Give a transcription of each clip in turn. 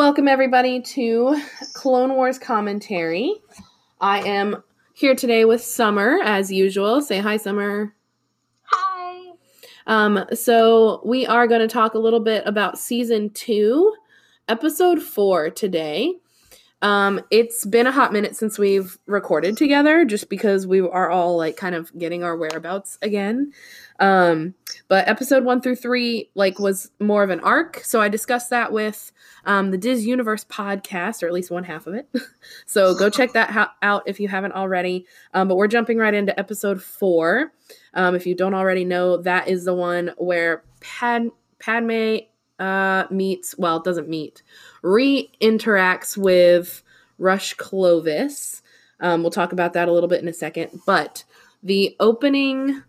Welcome, everybody, to Clone Wars commentary. I am here today with Summer, as usual. Say hi, Summer. Hi. Um, so, we are going to talk a little bit about season two, episode four today. Um, it's been a hot minute since we've recorded together just because we are all like kind of getting our whereabouts again. Um, but episode one through three, like, was more of an arc. So I discussed that with um, the Diz Universe podcast, or at least one half of it. so go check that ha- out if you haven't already. Um, but we're jumping right into episode four. Um, if you don't already know, that is the one where Pad- Padme uh, meets, well, doesn't meet, re interacts with Rush Clovis. Um, we'll talk about that a little bit in a second. But the opening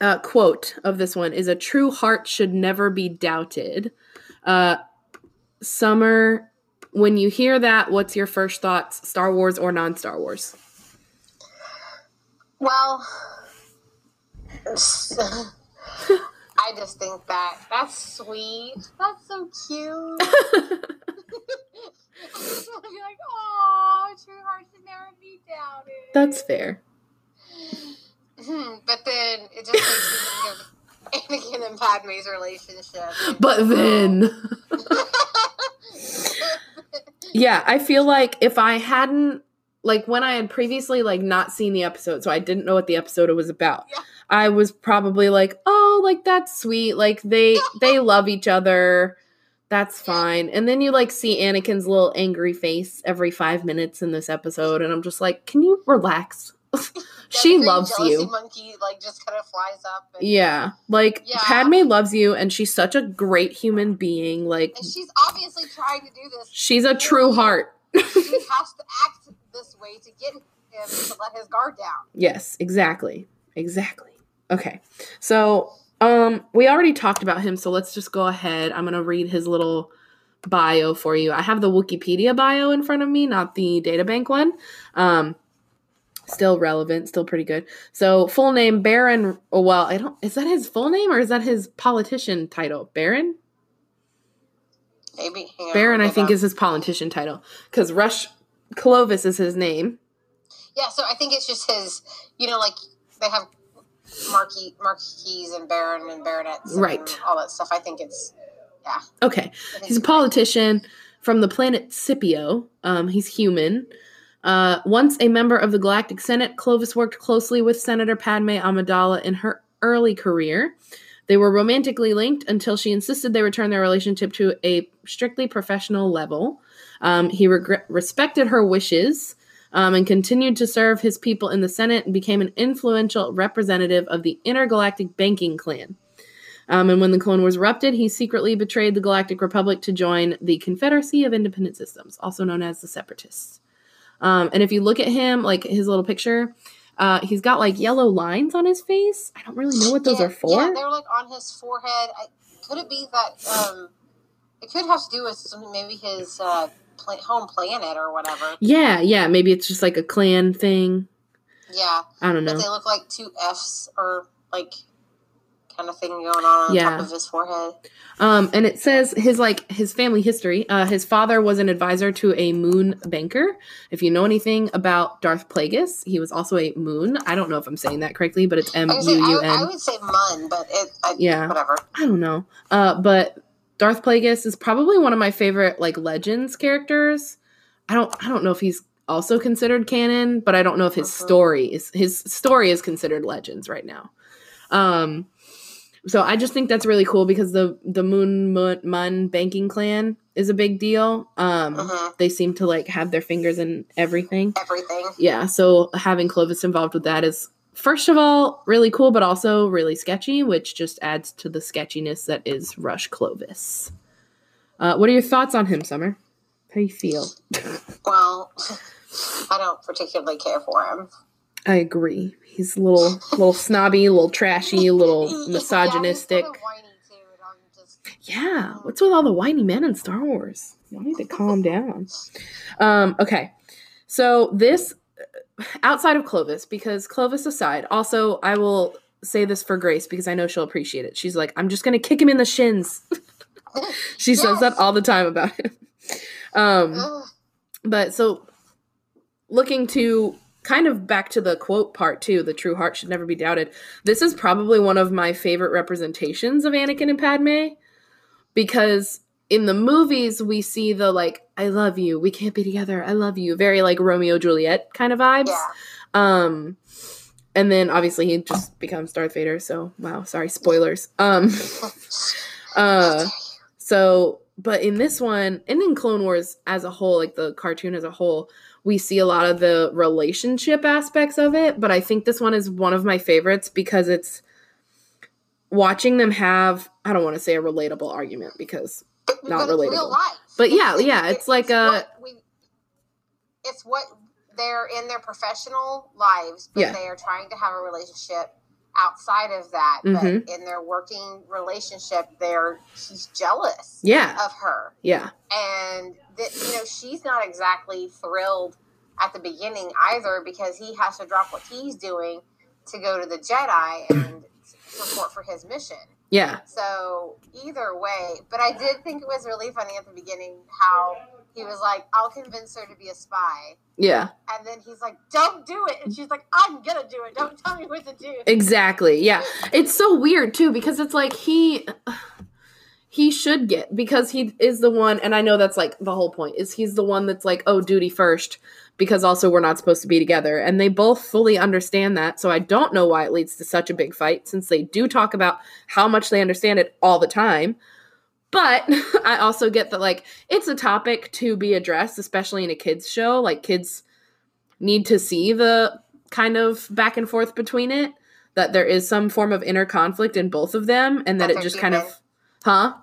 uh, quote of this one is a true heart should never be doubted. Uh, Summer, when you hear that, what's your first thoughts, Star Wars or non Star Wars? Well, I just think that that's sweet. That's so cute. I just want to be like, oh, true heart should never be doubted. That's fair. But then it just makes me think of Anakin and Padme's relationship. But then. yeah, I feel like if I hadn't like when I had previously like not seen the episode, so I didn't know what the episode was about. Yeah. I was probably like, "Oh, like that's sweet. Like they they love each other. That's fine." And then you like see Anakin's little angry face every 5 minutes in this episode and I'm just like, "Can you relax?" she loves you. Monkey like just kind of flies up. And, Yeah. Like Yeah. Padme loves you and she's such a great human being. Like And she's obviously trying to do this. she's a true heart. She has to act this way to get him to let his guard down. Yes, exactly. Exactly. Okay. So, um we already talked about him, so let's just go ahead. I'm going to read his little bio for you. I have the Wikipedia bio in front of me, not the databank one. Um still relevant, still pretty good. So, full name Baron, oh, well, I don't is that his full name or is that his politician title? Baron? Maybe. Baron I think is his politician title cuz Rush Clovis is his name. Yeah, so I think it's just his. You know, like they have marquis, marquis and baron and baronets, and Right. All that stuff. I think it's. Yeah. Okay. He's a politician from the planet Scipio. Um, he's human. Uh, once a member of the Galactic Senate, Clovis worked closely with Senator Padme Amidala in her early career. They were romantically linked until she insisted they return their relationship to a strictly professional level. Um, he respected her wishes um, and continued to serve his people in the Senate and became an influential representative of the intergalactic banking clan. Um, and when the Clone Wars erupted, he secretly betrayed the Galactic Republic to join the Confederacy of Independent Systems, also known as the Separatists. Um, and if you look at him, like his little picture, uh, he's got like yellow lines on his face. I don't really know what those yeah, are for. Yeah, they're like on his forehead. I, could it be that? Um, it could have to do with maybe his uh, pla- home planet or whatever. yeah, yeah, maybe it's just like a clan thing. Yeah, I don't but know. they look like two Fs or like kind of thing going on on Yeah. top of his forehead. Um, and it says his like his family history. Uh, his father was an advisor to a moon banker. If you know anything about Darth Plagueis, he was also a moon. I don't know if I'm saying that correctly, but it's M I would, say, U U would, I N. would say Mun, but it, I, Yeah. whatever. I don't know. Uh, but Darth Plagueis is probably one of my favorite like legends characters. I don't I don't know if he's also considered canon, but I don't know if his Mhm. story is his story is considered legends right now. Um so I just think that's really cool because the the Moon Mun, Mun banking clan is a big deal. Um Mhm. they seem to like have their fingers in everything. Everything. Yeah, so having Clovis involved with that is first of all really cool, but also really sketchy, which just adds to the sketchiness that is Rush Clovis. Uh, what are your thoughts on him, Summer? How do you feel? Well, I don't particularly care for him. I agree. He's a little, little snobby, a little trashy, a little Yeah, misogynistic. kinda whiny too, and I'm just- Yeah, what's with all the whiny men in Star Wars? Y'all need to calm down. Um, okay, so this outside of Clovis, because Clovis aside, also I will say this for Grace because I know she'll appreciate it. She's like, I'm just gonna kick him in the shins. she says that all the time about him. Um, but so looking to kind of back to the quote part too, the true heart should never be doubted. This is probably one of my favorite representations of Anakin and Padme because in the movies we see the like I love you, we can't be together, I love you, very like Romeo Juliet kind of vibes. Yeah. Um and then obviously he just becomes Darth Vader, so wow, sorry, spoilers. Um uh so, but in this one, and in Clone Wars as a whole, like the cartoon as a whole, we see a lot of the relationship aspects of it. But I think this one is one of my favorites because it's watching them have, I don't want to say a relatable argument because, Not it's relatable. real life. but yeah, yeah, it's like a, what we, it's what they're in their professional lives, but Yeah. they are trying to have a relationship outside of that. Mhm. But in their working relationship, they're he's jealous yeah, of her, yeah, and that you know she's not exactly thrilled at the beginning either because he has to drop what he's doing to go to the Jedi and support for his mission. Yeah, So either way, but I did think it was really funny at the beginning how he was like, "I'll convince her to be a spy," yeah, and then he's like, "Don't do it," and she's like, "I'm gonna do it. Don't tell me what to do." exactly. Yeah. It's so weird too because it's like he, he should get because he is the one, and I know that's like the whole point is he's the one that's like, oh, duty first because also we're not supposed to be together. And they both fully understand that. So I don't know why it leads to such a big fight since they do talk about how much they understand it all the time. But I also get that, like, it's a topic to be addressed, especially in a kids' show. Like, kids need to see the kind of back and forth between it, that there is some form of inner conflict in both of them, and that That it just kind of, huh?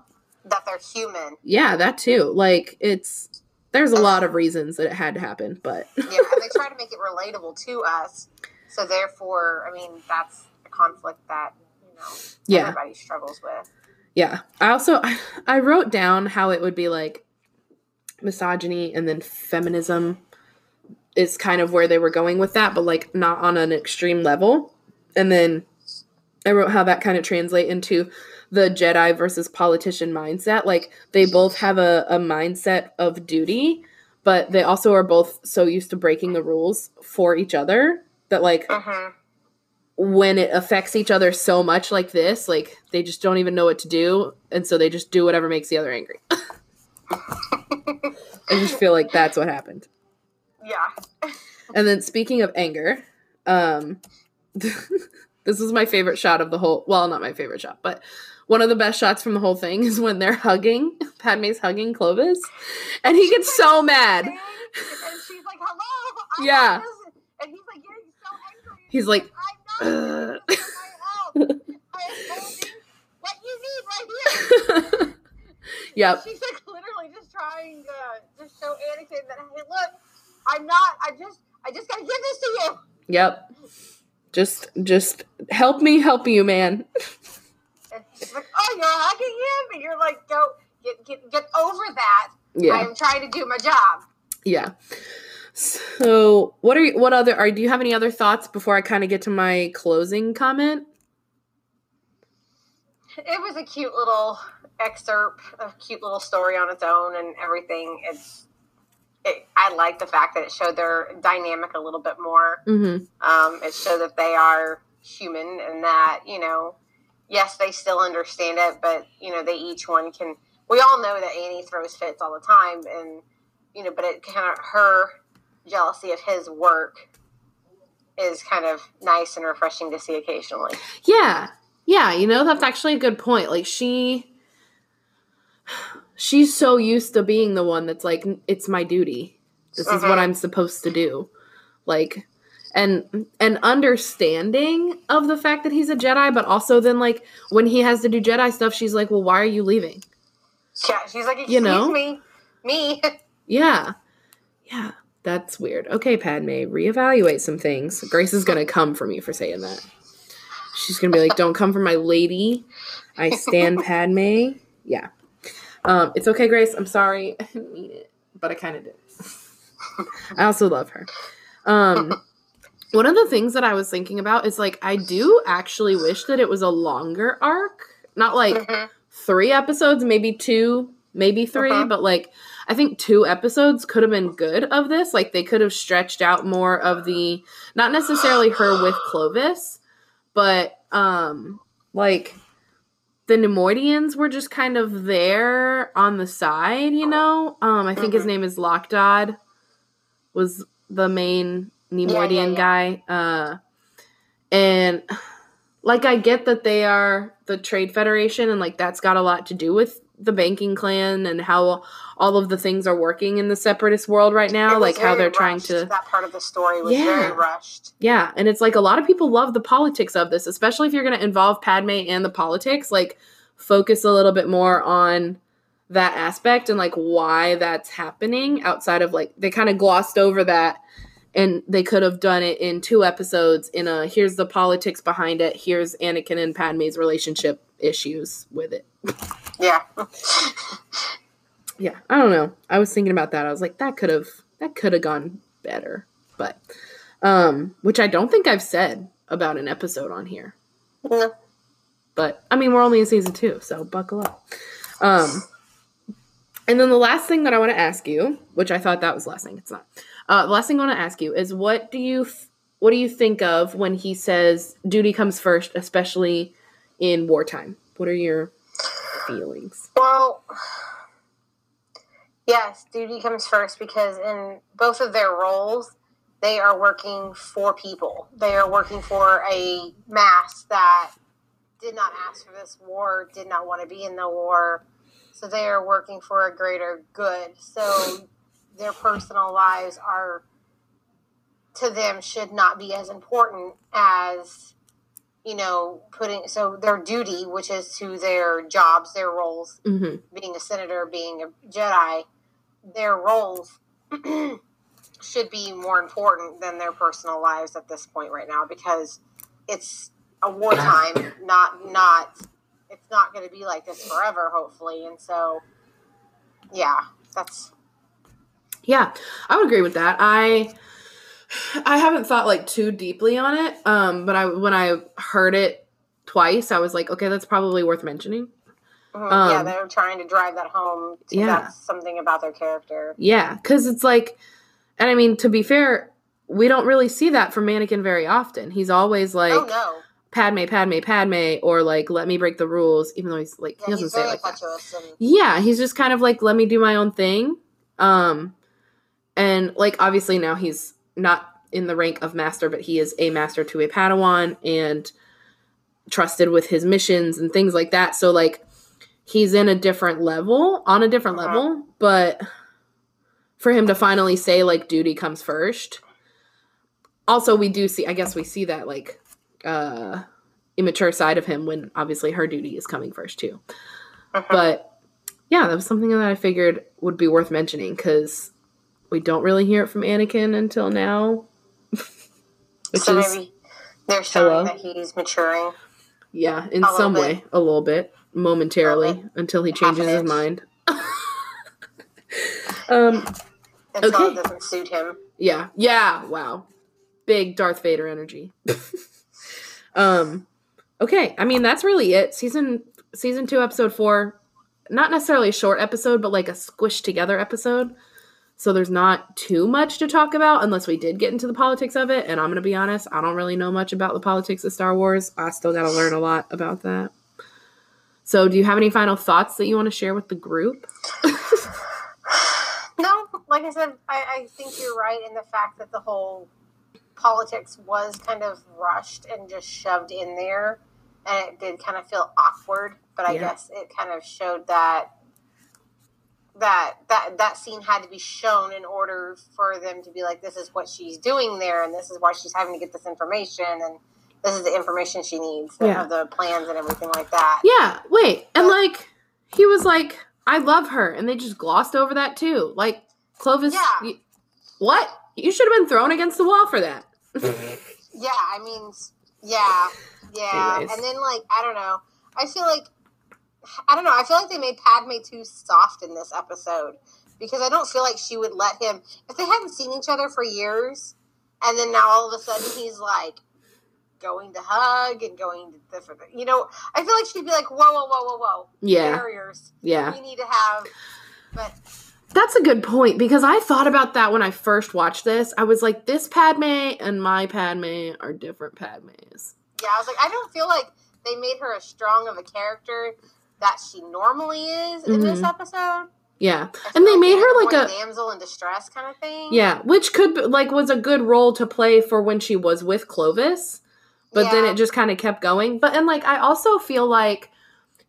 That they're human. Yeah, that too. Like, it's, there's a lot of reasons that it had to happen, but Yeah, and they try to make it relatable to us. So therefore, I mean, that's a conflict that you know Yeah. everybody struggles with. Yeah. I also I wrote down how it would be like misogyny and then feminism is kind of where they were going with that, but like not on an extreme level. And then I wrote how that kind of translate into the Jedi versus politician mindset. Like they both have a, a mindset of duty, but they also are both so used to breaking the rules for each other that like Mm-hmm. when it affects each other so much like this, like they just don't even know what to do, and so they just do whatever makes the other angry. I just feel like that's what happened. Yeah. And then speaking of anger, um this is my favorite shot of the whole well, not my favorite shot, but one of the best shots from the whole thing is when they're hugging, Padme's hugging Clovis, and he gets so mad. And she's like, "Hello." Yeah. And he's like getting so angry. He's like, I'm not "Ugh." my help. I am holding what you need right here. yep. She's like literally just trying to just show Anakin that hey, look, I'm not. I just, I just gotta give this to you. Yep. Just just help me help you, man. She's like, oh, you're hugging him, and you're like, go get get get over that. Yeah. I'm trying to do my job. Yeah. So, what are you, what other are do you have any other thoughts before I kind of get to my closing comment? It was a cute little excerpt, a cute little story on its own, and everything. It's. It, I like the fact that it showed their dynamic a little bit more. Mhm. Um, it showed that they are human and that you know, yes, they still understand it, but you know, they each one can. We all know that Annie throws fits all the time, and you know, but it kind of her jealousy of his work is kind of nice and refreshing to see occasionally. Yeah. Yeah, you know that's actually a good point. Like she she's so used to being the one that's like it's my duty. This is what Mhm. I'm supposed to do. Like and an understanding of the fact that he's a Jedi, but also then like when he has to do Jedi stuff, she's like, "Well, why are you leaving?" Yeah, she's like, excuse You know? me, me. Yeah. Yeah. That's weird. Okay, Padme, reevaluate some things. Grace is gonna come for me for saying that. She's gonna be like, Don't come for my lady. I stand Padme. Yeah. Um, it's okay, Grace. I'm sorry. I didn't mean it. But I kinda did. I also love her. Um one of the things that I was thinking about is like I do actually wish that it was a longer arc. Not like Mhm. three episodes, maybe two, maybe 3 Uh-huh. but like I think two episodes could have been good of this. Like they could have stretched out more of the not necessarily her with Clovis, but um like the Neimoidians were just kind of there on the side, you know. Um, I think his Mhm. name is Lott Dod, was the main Neimoidian yeah. guy. Uh, and like I get that they are the Trade Federation, and like that's got a lot to do with the banking clan and how all of the things are working in the separatist world right now, like how they're trying to That part of the story was Yeah. very rushed. yeah, and it's like a lot of people love the politics of this, especially if you're going to involve Padme and the politics. Like, focus a little bit more on that aspect and like why that's happening outside of like they kind of glossed over that and they could have done it in two episodes in a here's the politics behind it here's anakin and padme's relationship issues with it. Yeah. yeah i don't know. I was thinking about that. I was like that could have that could have gone better. But um which i don't think i've said about an episode on here. No. but i mean we're only in season two so buckle up. Um and then the last thing that i want to ask you which i thought that was the last thing it's not uh last thing i want to ask you is what do you what do you think of when he says duty comes first especially in wartime what are your feelings Well, yes, duty comes first because in both of their roles, they are working for people. They are working for a mass that did not ask for this war, did not want to be in the war. So they are working for a greater good. So their personal lives are, to them, should not be as important as you know, putting so their duty, which is to their jobs, their roles, mm-hmm. being a senator, being a Jedi, their roles should be more important than their personal lives at this point right now because it's a wartime, not not it's not going to be like this forever, hopefully. And so, yeah, that's Yeah, I would agree with that. I I haven't thought like too deeply on it. Um, but I when I heard it twice, I was like, okay, that's probably worth mentioning. mhm, yeah, Um, they're trying to drive that home. To Yeah. That's something about their character. Yeah, because it's like, and I mean, to be fair, we don't really see that from Anakin very often. He's always like, oh no, Padme, Padme, Padme, or like, let me break the rules, even though he's like, he doesn't say it like that. and Yeah, he's just kind of like, let me do my own thing. Um, and like, obviously now he's not in the rank of master, but he is a master to a Padawan and trusted with his missions and things like that. So like, he's in a different level, on a different Uh-huh. level, but for him to finally say like duty comes first. Also, we do see, I guess we see that like uh immature side of him when obviously her duty is coming first too. Mhm. But yeah, that was something that I figured would be worth mentioning because we don't really hear it from Anakin until now. Which so is, maybe they're showing Hello? that he's maturing. yeah, in some bit. way, a little bit, momentarily, little until he changes his mind. um, Until Okay. doesn't suit him. yeah, yeah, wow. Big Darth Vader energy. um, okay, I mean, that's really it. Season season two, episode four, not necessarily a short episode, but like a squished together episode. So there's not too much to talk about unless we did get into the politics of it. And I'm gonna be honest, I don't really know much about the politics of Star Wars. I still gotta learn a lot about that. So do you have any final thoughts that you want to share with the group? No, like I said, I, I think you're right in the fact that the whole politics was kind of rushed and just shoved in there, and it did kind of feel awkward. But I Yeah. guess it kind of showed that that that that scene had to be shown in order for them to be like, this is what she's doing there, and this is why she's having to get this information, and this is the information she needs Yeah. of the plans and everything like that. Yeah, wait. And like he was like, I love her, and they just glossed over that too. Like Clovis Yeah. what? You should have been thrown against the wall for that. Yeah, I mean, yeah, yeah. Anyways. And then, like, I don't know. I feel like, I don't know. I feel like they made Padme too soft in this episode because I don't feel like she would let him. If they hadn't seen each other for years, and then now all of a sudden he's like going to hug and going to different. You know, I feel like she'd be like, whoa, whoa, whoa, whoa, whoa, Yeah. barriers. Yeah. We need to have, but That's a good point because I thought about that when I first watched this. I was like, this Padme and my Padme are different Padmes. yeah, I was like, I don't feel like they made her as strong of a character that she normally is in this Mhm. episode. Yeah. And they made her like a damsel in distress kind of thing. Yeah, which could be- like was a good role to play for when she was with Clovis, but then it just kind of kept going. But and like I also feel like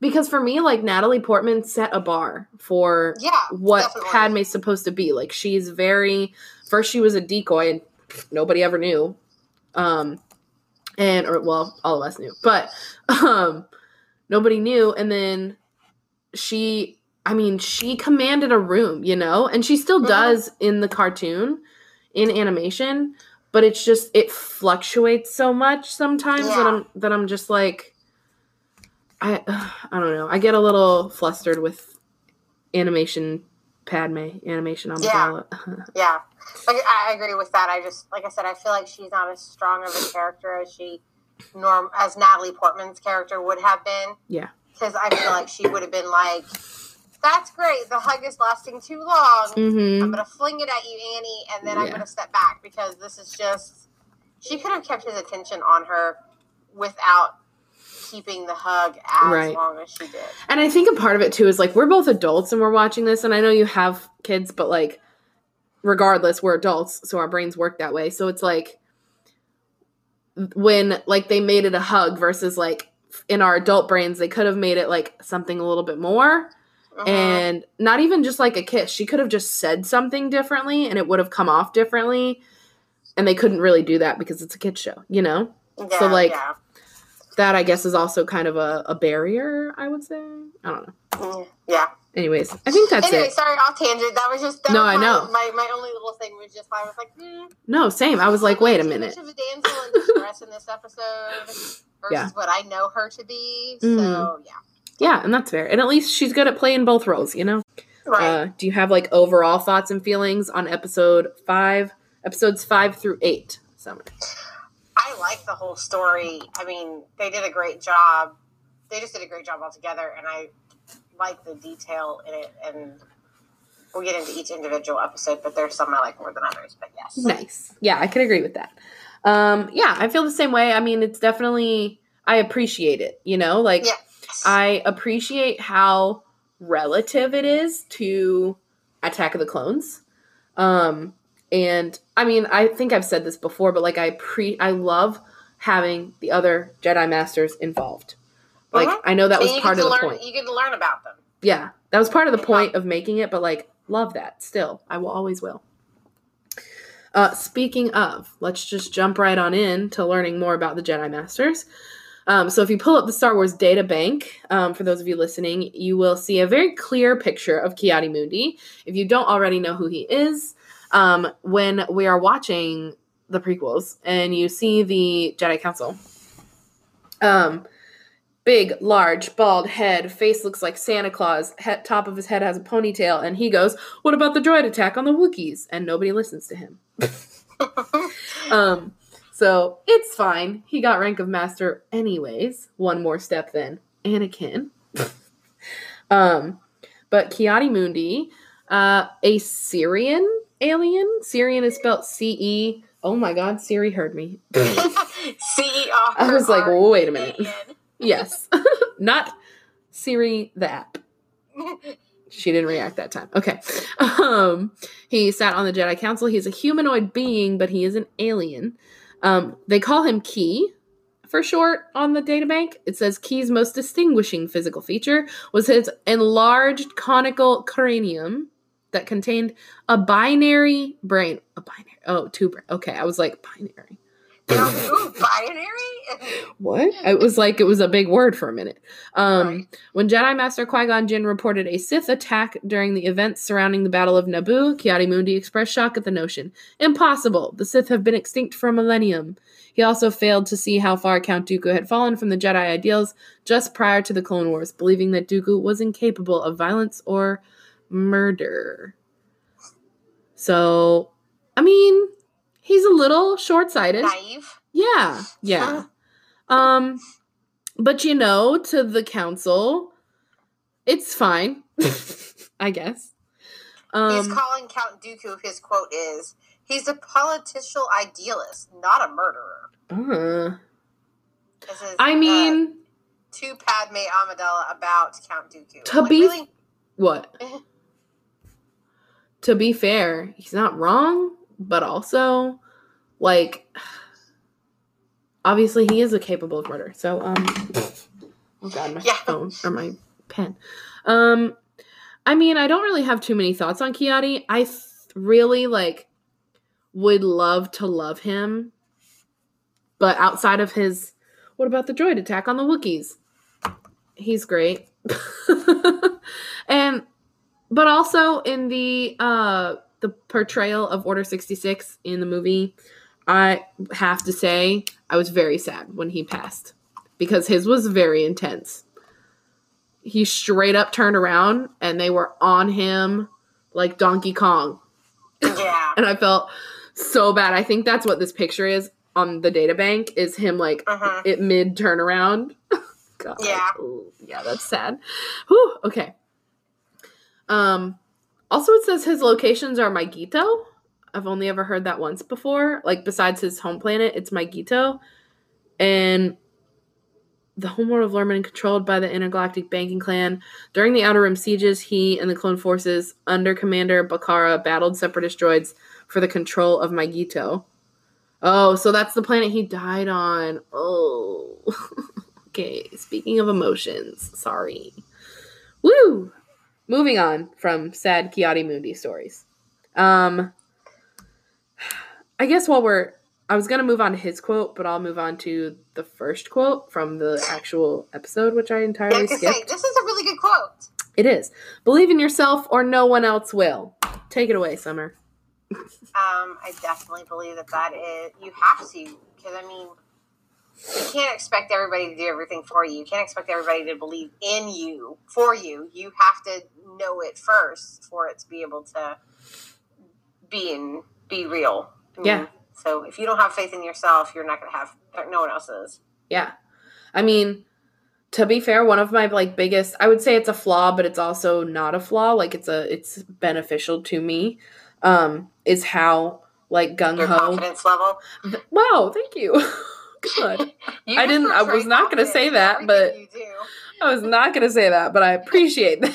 because for me like Natalie Portman set a bar for yeah, what definitely. Padme's supposed to be. Like she's very first she was a decoy and nobody ever knew. Um and or well, all of us knew. But um nobody knew and then she I mean, she commanded a room, you know? And she still Mhm. does in the cartoon in animation, but it's just it fluctuates so much sometimes that I'm that I'm just like I I don't know. I get a little flustered with animation Padme, animation Amidala. Yeah, like, I I agree with that. I just, like I said, I feel like she's not as strong of a character as she norm as Natalie Portman's character would have been. Yeah. because I feel like she would have been like, "That's great. The hug is lasting too long. mm-hmm. I'm gonna fling it at you, Annie, and then I'm gonna step back because this is just." She could have kept his attention on her without keeping the hug as Right. long as she did. And I think a part of it too is like we're both adults and we're watching this, and I know you have kids, but like regardless, we're adults, so our brains work that way. So it's like when like they made it a hug versus like in our adult brains, they could have made it like something a little bit more. Mhm. And not even just like a kiss. She could have just said something differently and it would have come off differently. And they couldn't really do that because it's a kid show, you know? yeah, so, like, yeah. That I guess is also kind of a, a barrier, I would say. I don't know. Mm, yeah. Anyways, I think that's anyway, it. sorry, off tangent. That was just that No, was I know. My, my only little thing was just I was like, hmm, No, same. I was like, wait a minute. Much of a damsel in distress in this episode versus Yeah. what I know her to be. So yeah, Yeah, and that's fair. And at least she's good at playing both roles, you know? right. Uh, do you have like overall thoughts and feelings on episode five, episodes five through eight? Summer. I like the whole story. I mean, they did a great job. They just did a great job altogether, and I like the detail in it. And we'll get into each individual episode, but there's some I like more than others. But yes, Nice. Yeah, I can agree with that. Um, yeah, I feel the same way. I mean, it's definitely I appreciate it, you know? Like Yeah. I appreciate how relative it is to Attack of the Clones. Um, and I mean, I think I've said this before, but like I pre I love having the other Jedi Masters involved. Like Mhm. I know that So was part of the learn, point. You get to learn about them. Yeah, that was part of the Yeah. point of making it, but like, love that still. I will always will. Uh, speaking of, let's just jump right on in to learning more about the Jedi Masters. Um, so, if you pull up the Star Wars data bank, um, for those of you listening, you will see a very clear picture of Ki-Adi-Mundi. If you don't already know who he is, um, when we are watching the prequels and you see the Jedi Council, um, big, large, bald head, face looks like Santa Claus, head, top of his head has a ponytail, and he goes, What about the droid attack on the Wookiees? And nobody listens to him. Um, so it's fine. He got rank of master anyways. One more step then. Anakin. um, but Ki-Adi-Mundi, uh, a Cerean alien. Cerean is spelled C E. Oh my God, Siri heard me. CEO. I was like, wait a minute. Yes, not Siri the app. She didn't react that time. Okay. Um, he sat on the Jedi Council. He's a humanoid being, but he is an alien. Um, they call him Key for short on the databank. It says Key's most distinguishing physical feature was his enlarged conical cranium that contained a binary brain. A binary. Oh, two brain. Okay, I was like binary. Ooh, binary? What? It was like it was a big word for a minute. Um, Right. When Jedi Master Qui Gon Jinn reported a Sith attack during the events surrounding the Battle of Naboo, Ki-Adi-Mundi expressed shock at the notion. Impossible! The Sith have been extinct for a millennium. He also failed to see how far Count Dooku had fallen from the Jedi ideals just prior to the Clone Wars, believing that Dooku was incapable of violence or murder. So, I mean, he's a little short sighted. Naive. Yeah, yeah. Um, but you know, to the council, it's fine. I guess. Um, He's calling Count Dooku. His quote is, "He's a political idealist, not a murderer." uh, is, I uh, mean, to Padme Amidala about Count Dooku. To Like, be- really, what? to be fair, he's not wrong, but also, like, obviously he is a capable of murder. So, um, oh god, my Yeah. phone or my pen. Um, I mean, I don't really have too many thoughts on Ki-Adi. I th- really like would love to love him, but outside of his, what about the droid attack on the Wookiees? He's great, and but also in the uh the portrayal of Order 66 in the movie, I have to say I was very sad when he passed because his was very intense. He straight up turned around and they were on him like Donkey Kong. yeah. And I felt so bad. I think that's what this picture is on the data bank is him like Uh-huh. it mid turnaround. God. Yeah. Ooh, yeah, that's sad. Whew, okay. Um also it says his locations are Mygeeto. I've only ever heard that once before. Like besides his home planet, it's Mygeeto. And the homeworld of Lurman controlled by the intergalactic banking clan. During the Outer Rim sieges, he and the clone forces under Commander Bacara battled separatist droids for the control of Mygeeto. Oh, so that's the planet he died on. Oh. okay, speaking of emotions, sorry. Woo! Moving on from sad Ki-Adi-Mundi stories. Um I guess while we're I was gonna move on to his quote, but I'll move on to the first quote from the actual episode, which I Yeah, I entirely could say skipped. this is a really good quote. It is. Believe in yourself or no one else will. Take it away, Summer. Um, I definitely believe that that is you have to because I mean you can't expect everybody to do everything for you. You can't expect everybody to believe in you for you. You have to know it first for it to be able to be and be real. I mean, Yeah. So if you don't have faith in yourself, you're not going to have no one else is. Yeah. I mean, to be fair, one of my like biggest I would say it's a flaw, but it's also not a flaw. Like it's a it's beneficial to me. Um, is how like gung ho. confidence level. Wow, thank you. Good. I didn't- I was not gonna say that, but- I was not gonna say that, but I appreciate that.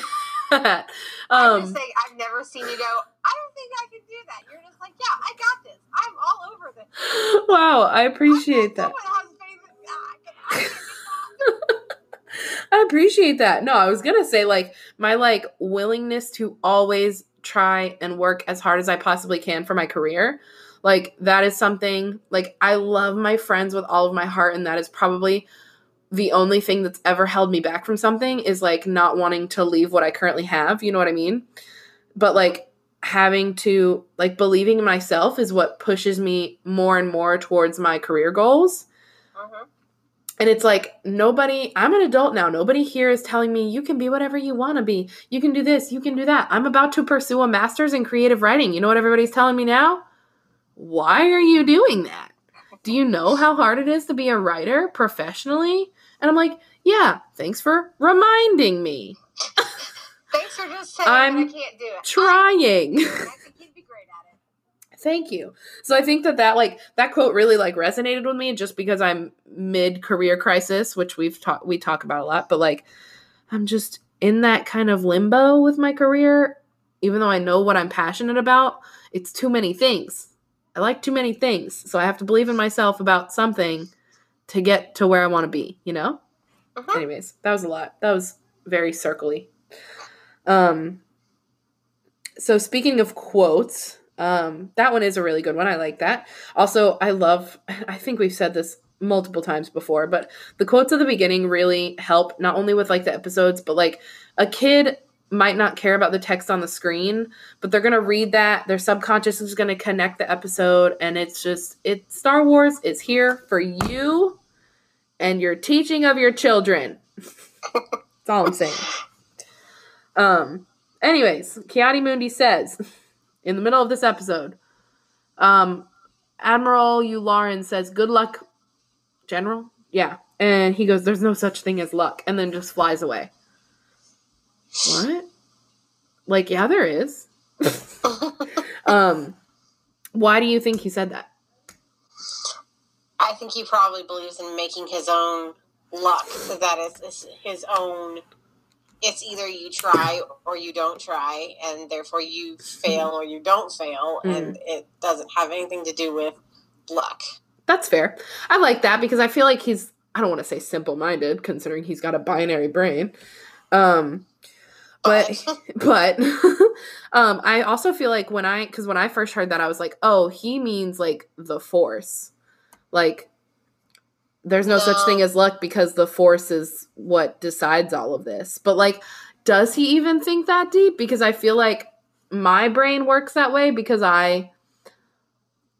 I'm um just saying, I've never seen you go. I don't think I can do that. You're just like, yeah, I got this. I'm all over this. wow, I appreciate that. Someone has faith in me. I can- I that. I appreciate that. No, I was gonna say like my like willingness to always try and work as hard as I possibly can for my career. Like that is something like I love my friends with all of my heart, and that is probably the only thing that's ever held me back from something is like not wanting to leave what I currently have. You know what I mean? But like having to like believing in myself is what pushes me more and more towards my career goals. Mhm. And it's like nobody, I'm an adult now. Nobody here is telling me you can be whatever you want to be. You can do this, you can do that. I'm about to pursue a master's in creative writing. You know what everybody's telling me now? Why are you doing that? Do you know how hard it is to be a writer professionally? And I'm like, yeah, thanks for reminding me. Thanks for just saying I'm I can't do it. Trying. I think you'd be great at it. Thank you. So I think that that like that quote really like resonated with me just because I'm mid career crisis, which we've talked we talk about a lot, but like I'm just in that kind of limbo with my career even though I know what I'm passionate about, it's too many things. I like too many things. So I have to believe in myself about something to get to where I want to be, you know? Mhm. Anyways, that was a lot. That was very circly. Um so speaking of quotes, um that one is a really good one. I like that. Also, I love I think we've said this multiple times before, but the quotes at the beginning really help not only with like the episodes, but like a kid might not care about the text on the screen, but they're going to read that. Their subconscious is going to connect the episode and it's just, it's Star Wars is here for you and your teaching of your children. That's all I'm saying. Um anyways, Ki-Adi-Mundi says in the middle of this episode, um Admiral Yularen says, "Good luck, General." Yeah, And he goes, There's no such thing as luck, and then just flies away. What? Like, yeah, there is. um, why do you think he said that? I think he probably believes in making his own luck. That is, is his own. It's either you try or you don't try, and therefore you fail or you don't fail, Mm. and it doesn't have anything to do with luck. That's fair. I like that because I feel like he's I don't want to say simple minded considering he's got a binary brain. Um but but um I also feel like when I cuz when I first heard that I was like, "Oh, he means like the force." Like there's no, such thing as luck because the force is what decides all of this. But like does he even think that deep because I feel like my brain works that way because I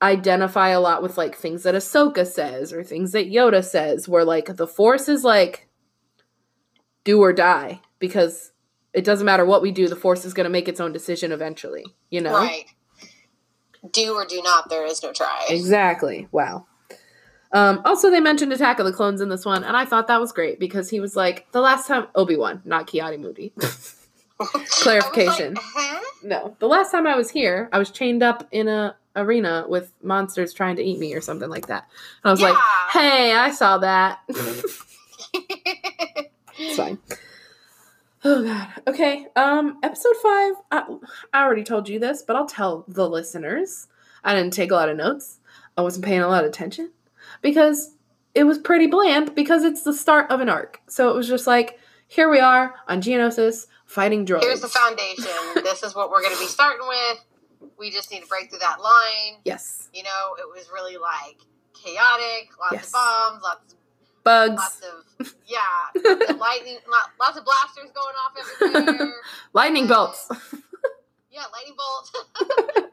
identify a lot with like things that Ahsoka says or things that Yoda says, where like the Force is like do or die because it doesn't matter what we do, the Force is going to make its own decision eventually. You know, Right. Do or do not, there is no try. exactly. Wow. Um, also, they mentioned Attack of the Clones in this one, and I thought that was great because he was like the last time Obi Wan, not Ki-Adi Moody. Clarification. Like, huh? No, the last time I was here, I was chained up in a arena with monsters trying to eat me or something like that. And I was like, "Hey, I saw that." it's fine. Oh god. Okay. Um, episode five. I, I already told you this, but I'll tell the listeners. I didn't take a lot of notes. I wasn't paying a lot of attention because it was pretty bland because it's the start of an arc. So it was just like, here we are on Geonosis fighting droids. Here's the foundation. this is what we're going to be starting with. We just need to break through that line. Yes. You know, it was really like chaotic, lots Yes. of bombs, lots, Bugs. lots of yeah, lots of lightning, lots of blasters going off everywhere. Lightning bolts. yeah, lightning bolt.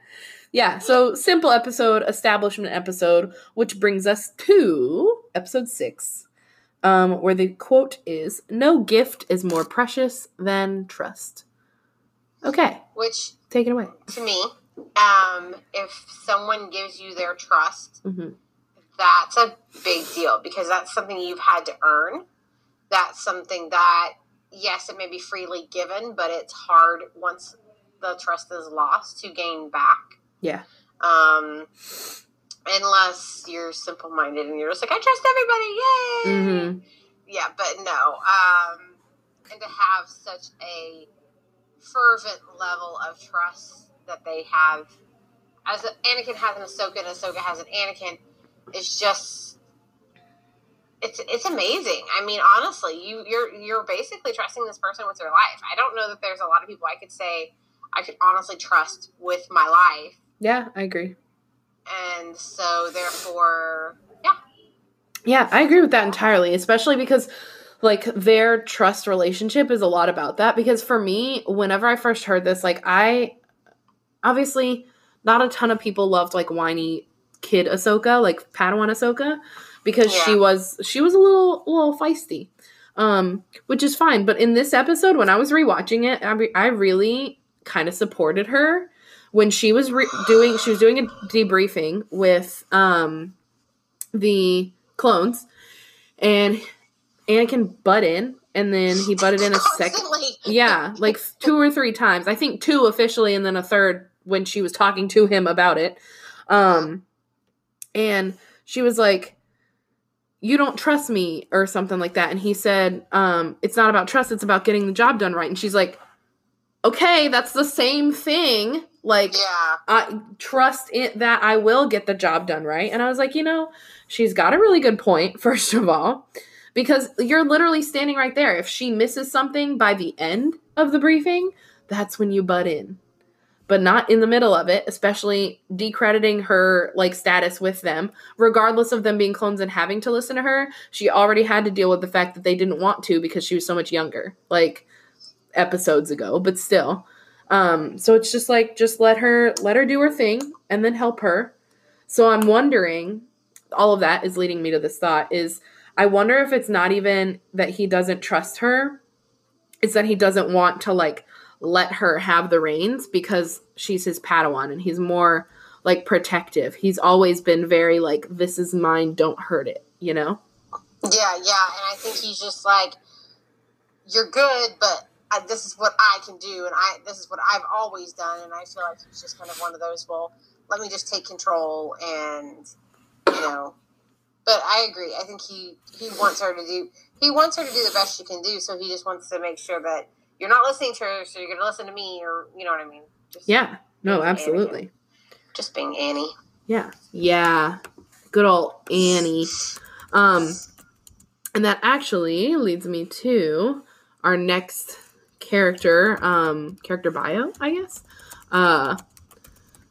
Yeah, so simple episode, establishment episode, which brings us to episode six, um, where the quote is No gift is more precious than trust. Okay, Which take it away. to me, um, if someone gives you their trust, hmm that's a big deal because that's something you've had to earn. That's something that, yes, it may be freely given, but it's hard once the trust is lost to gain back. Yeah. Um, unless you're simple minded and you're just like, I trust everybody, yay! hmm Yeah, but no. Um, and to have such a fervent level of trust that they have, as Anakin has an Ahsoka and Ahsoka has an Anakin, it's just it's it's amazing. I mean, honestly, you you're you're basically trusting this person with your life. I don't know that there's a lot of people I could say I could honestly trust with my life, Yeah, I agree. and so therefore, yeah, Yeah, I agree with that entirely, especially because like their trust relationship is a lot about that because for me, whenever I first heard this, like I obviously not a ton of people loved like whiny kid Ahsoka, like Padawan Ahsoka, because she was she was a little a little feisty. Um, which is fine, but in this episode when I was rewatching it, I, re- I really kind of supported her when she was re- doing she was doing a debriefing with um the clones and Anakin butt in and then he butted in a second yeah like two or three times. I think two officially and then a third when she was talking to him about it. Um and she was like you don't trust me or something like that and he said um it's not about trust it's about getting the job done right and she's like okay that's the same thing like Yeah, I trust it that I will get the job done right. And I was like, you know, she's got a really good point, first of all, because you're literally standing right there. If she misses something by the end of the briefing, that's when you butt in. But not in the middle of it, especially decrediting her like status with them, regardless of them being clones and having to listen to her. She already had to deal with the fact that they didn't want to because she was so much younger, like episodes ago, but still. Um, so it's just like just let her let her do her thing and then help her. So I'm wondering, all of that is leading me to this thought is I wonder if it's not even that he doesn't trust her. It's that he doesn't want to like let her have the reins because she's his Padawan and he's more like protective. He's always been very like, this is mine, don't hurt it, you know? Yeah, yeah, and I think he's just like, you're good, but I, this is what I can do, and I this is what I've always done, and I feel like he's just kind of one of those. Well, let me just take control, and you know. But I agree. I think he he wants her to do he wants her to do the best she can do. So he just wants to make sure that you're not listening to her, so you're going to listen to me, or you know what I mean. Just yeah. No, absolutely. Annie. Just being Annie. Yeah. Yeah. Good old Annie. Um, and that actually leads me to our next character, um, character bio, I guess. Uh,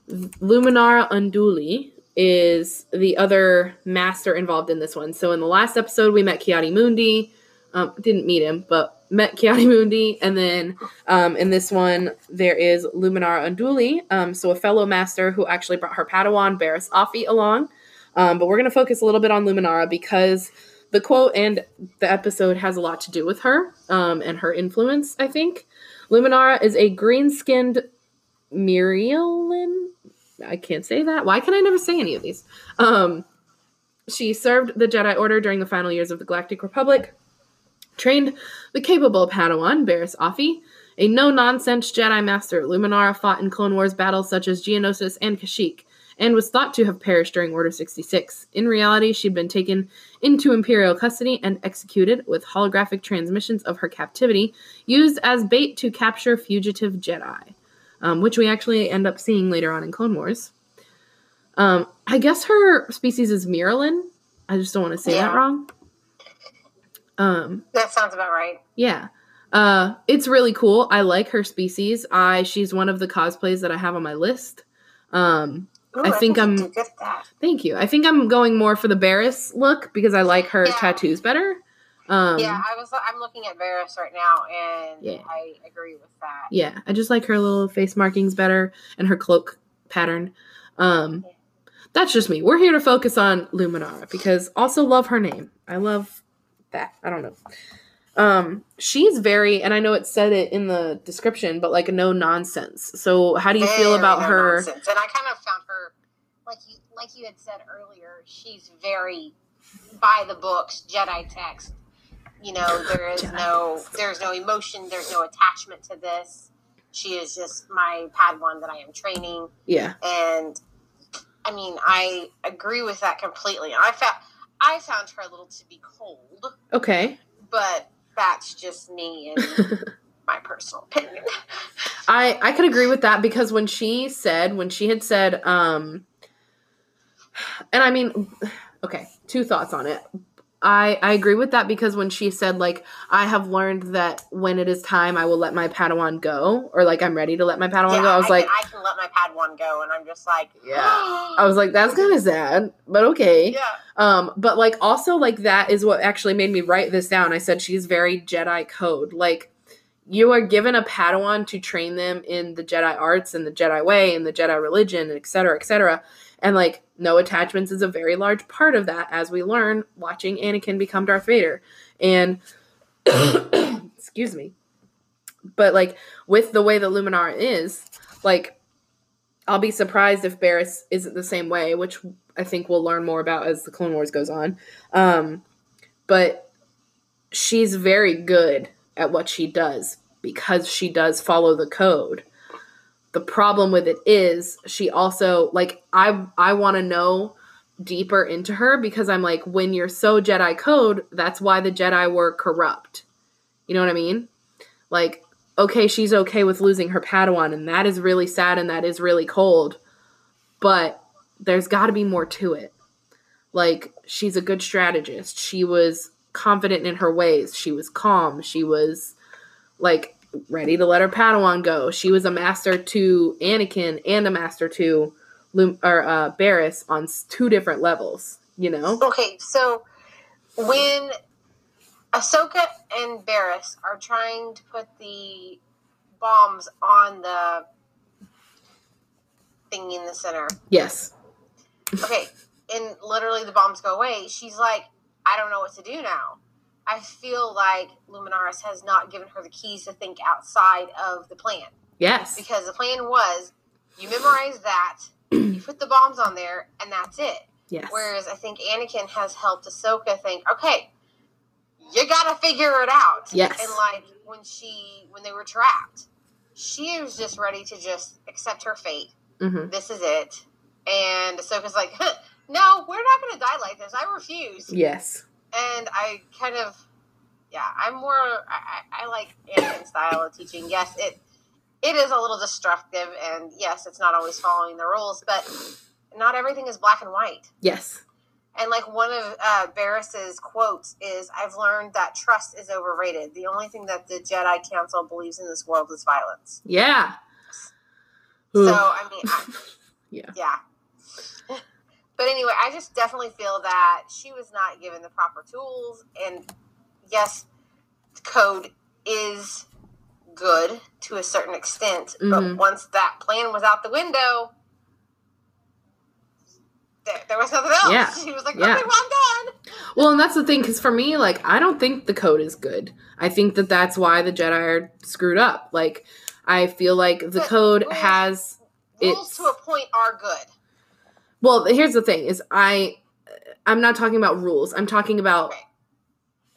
Luminara Unduli is the other master involved in this one. So in the last episode, we met Ki-Adi-Mundi. Um, didn't meet him, but met Ki-Adi-Mundi. And then um, in this one, there is Luminara Unduli, um, so a fellow master who actually brought her Padawan, Barriss Offee, along. Um, but we're going to focus a little bit on Luminara because the quote and the episode has a lot to do with her um, and her influence, I think. Luminara is a green skinned Mirialan I can't say that. Why can I never say any of these? Um, she served the Jedi Order during the final years of the Galactic Republic, trained the capable Padawan, Barriss Offee, a no nonsense Jedi Master. Luminara fought in Clone Wars battles such as Geonosis and Kashyyyk, and was thought to have perished during Order 66. In reality, she'd been taken into Imperial custody and executed with holographic transmissions of her captivity, used as bait to capture fugitive Jedi um, which we actually end up seeing later on in Clone Wars. Um, I guess her species is Mirialan. I just don't want to say yeah. that wrong. Um, that sounds about right. Yeah. Uh, it's really cool. I like her species. I she's one of the cosplays that I have on my list. Um, Ooh, I, think I am Thank you. I think I'm going more for the Barriss look because I like her yeah. tattoos better. Um, yeah, I was. I'm looking at Barriss right now, and yeah. I agree with that. Yeah, I just like her little face markings better and her cloak pattern. Um, yeah. That's just me. We're here to focus on Luminara because also love her name. I love that. I don't know. Um, she's very, and I know it said it in the description, but like no nonsense. So how do you very feel about no her? Nonsense. And I kind of found her, like you, like you had said earlier, she's very by the books, Jedi text you know, there is no there's no emotion, there's no attachment to this. She is just my Padawan that I am training. Yeah. And I mean, I agree with that completely. I found I found her a little to be cold. Okay. But that's just me and my personal opinion. I I could agree with that because when she said when she had said um and I mean okay, two thoughts on it. I, I agree with that because when she said like I have learned that when it is time I will let my Padawan go or like I'm ready to let my Padawan yeah, go. I was I like can, I can let my Padawan go and I'm just like yeah. I was like that's kind of sad, but okay. Yeah. Um, but like also like that is what actually made me write this down. I said she's very Jedi code. Like you are given a Padawan to train them in the Jedi arts and the Jedi way and the Jedi religion, et cetera, et cetera. And like no attachments is a very large part of that as we learn watching Anakin become Darth Vader. And excuse me. But like with the way the Luminara is, like I'll be surprised if Barriss isn't the same way, which I think we'll learn more about as the Clone Wars goes on. Um, but she's very good at what she does because she does follow the code. The problem with it is she also like I I want to know deeper into her because I'm like when you're so Jedi code, that's why the Jedi were corrupt. You know what I mean? Like okay, she's okay with losing her Padawan and that is really sad and that is really cold. But there's got to be more to it. Like she's a good strategist. She was confident in her ways. She was calm. She was like ready to let her Padawan go. She was a master to Anakin and a master to Lum- or uh, Barriss on two different levels. You know. Okay, so when Ahsoka and Barriss are trying to put the bombs on the thing in the center. Yes. Okay, and literally the bombs go away. She's like, I don't know what to do now. I feel like Luminaris has not given her the keys to think outside of the plan. Yes. Because the plan was you memorize that, you put the bombs on there, and that's it. Yes. Whereas I think Anakin has helped Ahsoka think, okay, you gotta figure it out. Yes. And like when she when they were trapped, she was just ready to just accept her fate. hmm This is it. And Ahsoka's like, no, we're not gonna die like this. I refuse. Yes. And I kind of yeah, I'm more I, I, like Anakin's style of teaching. Yes, it it is a little destructive and yes, it's not always following the rules, but not everything is black and white. Yes. And like one of uh, Barriss's quotes is, "I've learned that trust is overrated. The only thing that the Jedi Council believes in this world is violence." Yeah. So Ooh. I mean, I, Yeah. yeah. But anyway, I just definitely feel that she was not given the proper tools, and yes, code is good to a certain extent, Mhm. but once that plan was out the window. There, there was nothing else. Yeah. She was like, Yeah. Well, I'm done." Well, and that's the thing, because for me, like, I don't think the code is good. I think that that's why the Jedi are screwed up. Like, I feel like the But code rules- has. Rules It's- to a point are good. Well, here's the thing: is I, I'm not talking about rules. I'm talking about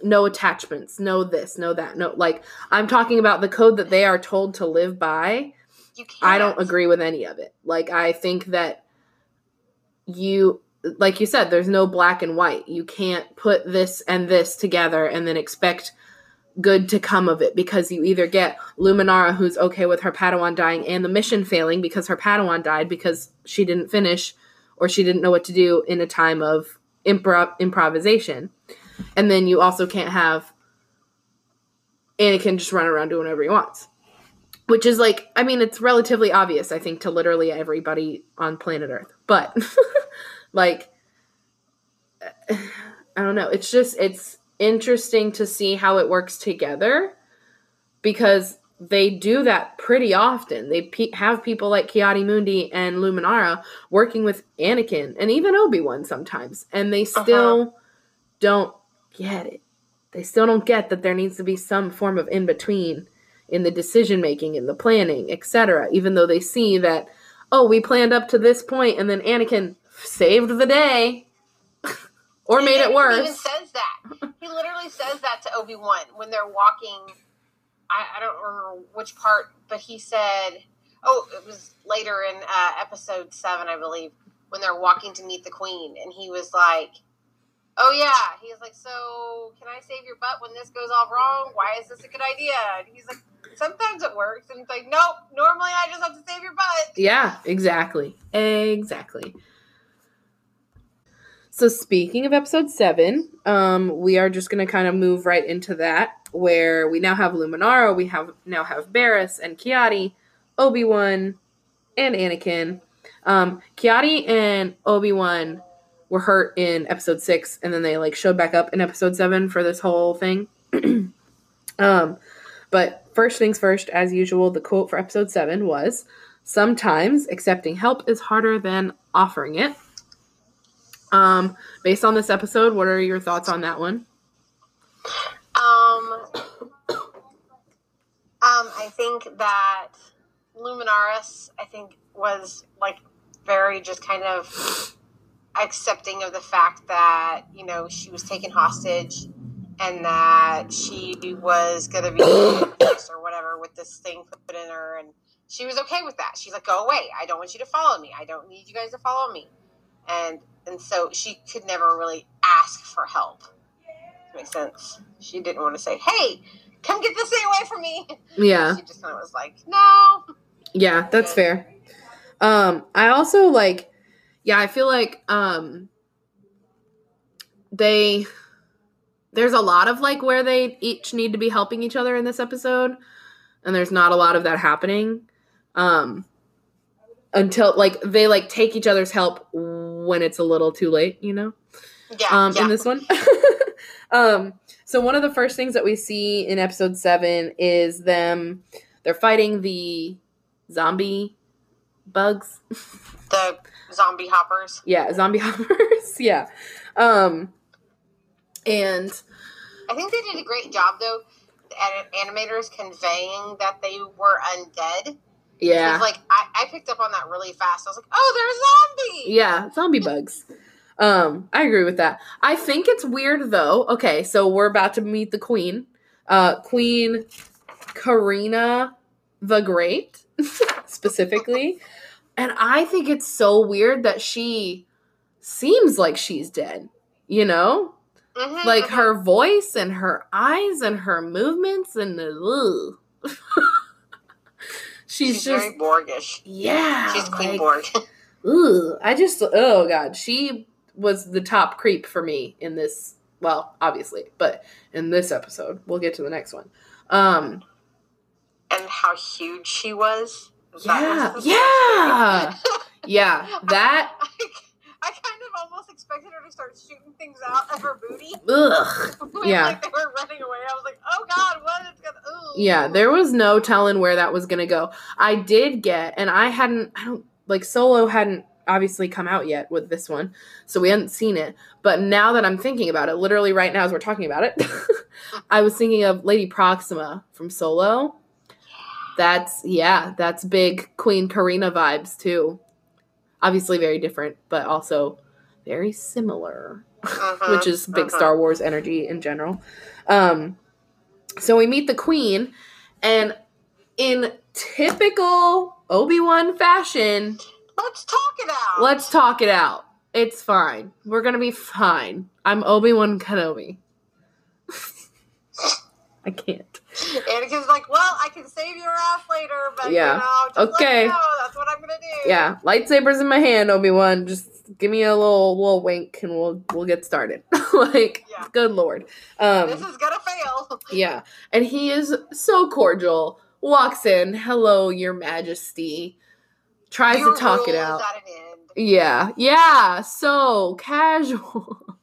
no attachments, no this, no that, no like. I'm talking about the code that they are told to live by. You can't. I don't agree with any of it. Like I think that you like you said there's no black and white. You can't put this and this together and then expect good to come of it because you either get Luminara who's okay with her Padawan dying and the mission failing because her Padawan died because she didn't finish or she didn't know what to do in a time of improv improvisation. And then you also can't have Anakin just run around doing whatever he wants. Which is like i mean it's relatively obvious i think to literally everybody on planet earth. But like i don't know. It's just it's interesting to see how it works together because they do that pretty often they pe- have people like Ki-Adi-Mundi and Luminara working with Anakin and even Obi-Wan sometimes and they uh-huh. still don't get it they still don't get that there needs to be some form of in between in the decision making in the planning etc even though they see that oh we planned up to this point and then anakin saved the day or made it worse. He even says that. He literally says that to Obi Wan when they're walking. I, I don't remember which part, but he said, "Oh, it was later in uh, episode seven, I believe, when they're walking to meet the Queen," and he was like, "Oh yeah," he was like, "So can I save your butt when this goes all wrong? Why is this a good idea?" And he's like, "Sometimes it works," and it's like, "Nope, normally I just have to save your butt." yeah exactly exactly so speaking of episode 7 um we are just going to kind of move right into that where we now have luminara we have now have Barriss and Ki-Adi, obi-wan and anakin. Um Ki-Adi and obi-wan were hurt in episode 6 and then they like showed back up in episode 7 for this whole thing. Um but first things first as usual the quote for episode 7 was sometimes accepting help is harder than offering it um based on this episode what are your thoughts on that one Um, um, I think that Luminaris, I think, was like very just kind of accepting of the fact that you know she was taken hostage and that she was gonna be or whatever with this thing put in her, and she was okay with that. She's like, "Go away! I don't want you to follow me. I don't need you guys to follow me," and and so she could never really ask for help. Makes sense. She didn't want to say, "Hey, come get this thing away from me." yeah She just kind of was like, "No." yeah that's fair um i also like yeah i feel like um they there's a lot of like where they each need to be helping each other in this episode and there's not a lot of that happening um until like they like take each other's help when it's a little too late you know Yeah, um yeah. in this one um so one of the first things that we see in episode 7 is them they're fighting the zombie bugs the zombie hoppers. yeah zombie hoppers yeah um and I think they did a great job though. The animators conveying that they were undead. Yeah like I, I picked up on that really fast. I was like, "Oh, they're zombies." yeah zombie bugs Um, I agree with that. I think it's weird though. Okay, so we're about to meet the queen. Uh Queen Karina the Great specifically. And I think it's so weird that she seems like she's dead, you know? Mhm, Like mhm. her voice and her eyes and her movements and the. she's, She's just very Borgish. yeah. She's Queen like, Borg. Ugh, I just oh god, she was the top creep for me in this. Well, obviously, but in this episode, we'll get to the next one. Um, and how huge she was. yeah, was yeah, yeah. That I, kind of almost expected her to start shooting things out of her booty. ugh, when, Yeah. like they were running away. I was like, oh god, what is gonna? Ooh. yeah. There was no telling where that was gonna go. I did get, and I hadn't. I don't like Solo hadn't obviously come out yet with this one, so we hadn't seen it. But now that I'm thinking about it, literally right now as we're talking about it, I was thinking of Lady Proxima from Solo. That's yeah, that's big Queen Karina vibes too. Obviously very different, but also very similar, Mhm, which is big mhm. Star Wars energy in general. Um so we meet the queen and in typical Obi-Wan fashion, Let's talk it out. let's talk it out. It's fine. We're going to be fine. I'm Obi-Wan Kenobi. I can't. Anakin's like, well, I can save your ass later, but Yeah. you know, just Okay. know. That's what I'm gonna do. Yeah, lightsabers in my hand, Obi Wan. Just give me a little little wink, and we'll we'll get started. like, Yeah. good lord. Um, This is gonna fail. yeah, and he is so cordial. Walks in, hello, Your Majesty. Tries Your to talk it out. at an end. Yeah, yeah, so casual.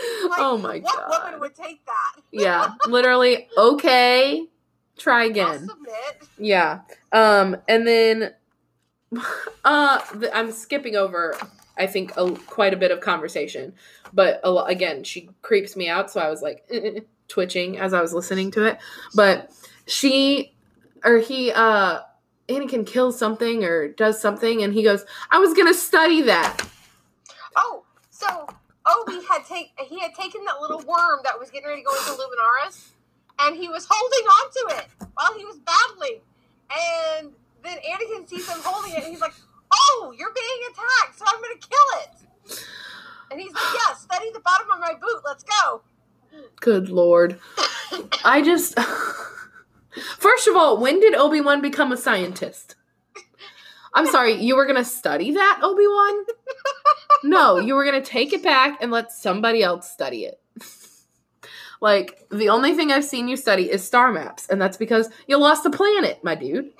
Like, oh my what god. woman would take that? yeah, literally. Okay, try again. submit. Yeah. Um and then uh I'm skipping over I think a, quite a bit of conversation, but a again, she creeps me out so I was like twitching as I was listening to it. But she or he uh Anakin kills something or does something and he goes, "I was going to study that." Oh, so Oh, Obi had take he had taken that little worm that was getting ready to go into Luminaris, and he was holding on to it while he was battling. And then Anakin sees him holding it, and he's like, "Oh, you're being attacked, so I'm going to kill it." And he's like, "Yeah, study the bottom of my boot. Let's go." Good lord. I just First of all, when did Obi-Wan become a scientist? I'm sorry, you were going to study that, Obi-Wan? No, you were going to take it back and let somebody else study it. like, the only thing I've seen you study is star maps, and that's because you lost the planet, my dude.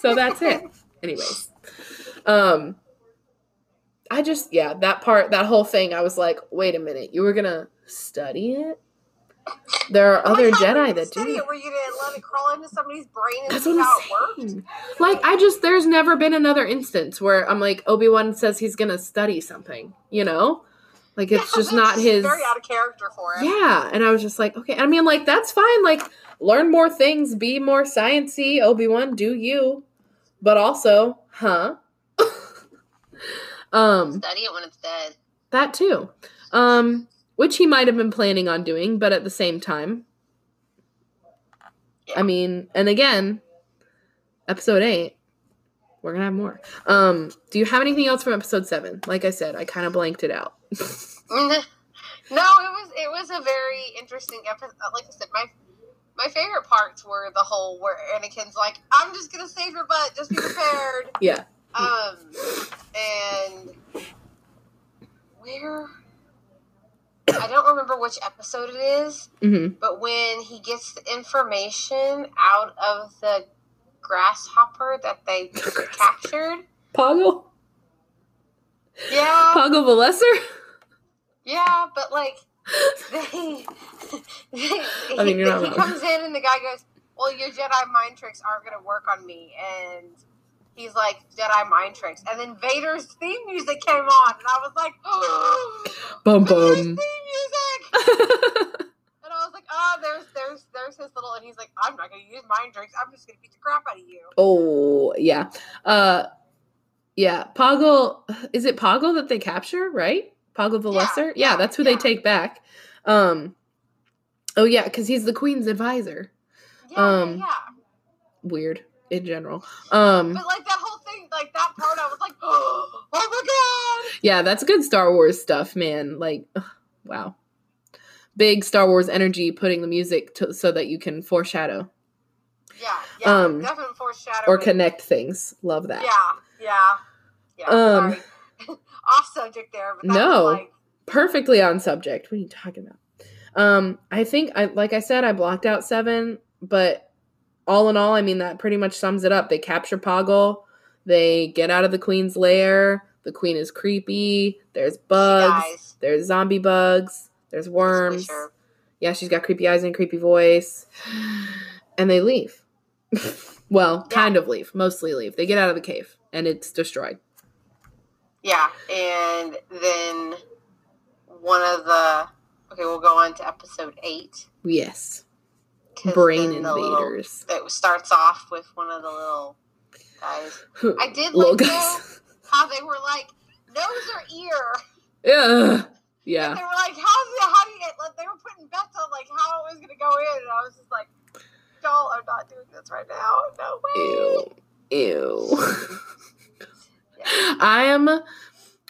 So that's it. Anyways. Um I just yeah, that part that whole thing I was like, wait a minute, you were going to study it? There are other Like, Jedi would you that study do. It? Were you going to let it crawl into somebody's brain and That's see what how I'm it worked? Like, I just, there's never been another instance where I'm like, Obi Wan says he's gonna study something, you know? Like, it's Yeah, just that's not his. Very out of character for him. Yeah. And I was just like, okay. I mean, like, that's fine. Like, learn more things, be more sciencey, Obi Wan, do you. But also, huh? um, Study it when it's dead. that too. Um, which he might have been planning on doing, but at the same time, I mean, and again, episode eight, we're gonna have more. Um, do you have anything else from episode seven? Like I said, I kind of blanked it out. no, it was it was a very interesting episode. Like I said, my my favorite parts were the whole where Anakin's like, "I'm just gonna save your butt. Just be prepared." yeah. um, and where I don't remember which episode it is, hmm but when he gets the information out of the grasshopper that they captured, Poggle, yeah, Poggle the Lesser. yeah, but like. they, they I mean, you're not he wrong. comes in and the guy goes, "Well, your Jedi mind tricks aren't going to work on me," and he's like, "Jedi mind tricks," and then Vader's theme music came on, and I was like, "Oh, Bum Vader's bum. theme music!" And I was like, "Oh, there's there's there's his little," and he's like, "I'm not going to use mind tricks. I'm just going to beat the crap out of you." oh yeah. Uh, Yeah, Poggle. Is it Poggle that they capture? Right, Poggle the Yeah, Lesser. Yeah, yeah, that's who they take back. Um. Oh yeah, because he's the queen's advisor. Yeah, Um, yeah. Weird in general. Um. But like that whole thing, like that part, I was like, oh my god. Yeah, that's good Star Wars stuff, man. Like, ugh, wow. Big Star Wars energy putting the music to, so that you can foreshadow Yeah, yeah. Um, definite foreshadowing. or connect things. Love that. Yeah, yeah, yeah. Um, sorry. Off subject there, but No. like, Perfectly on subject. What are you talking about? Um, I think I like I said, I blocked out seven, but all in all, I mean that pretty much sums it up. They capture Poggle, they get out of the queen's lair. The queen is creepy. There's bugs. There's zombie bugs. There's worms. Squisher. Yeah, she's got creepy eyes and a creepy voice. And they leave. well, Yeah. kind of leave. Mostly leave. They get out of the cave and it's destroyed. Yeah, and then one of the okay, we'll go on to episode eight. Yes. Brain the little- invaders. It starts off with one of the little guys. I did like guys. how they were like nose or ear. And Yeah. they were like, how's it, how do you get, like, they were putting bets on, like, how it was going to go in. And I was just like, y'all are not doing this right now. No way. Ew. Ew. Yeah. I am.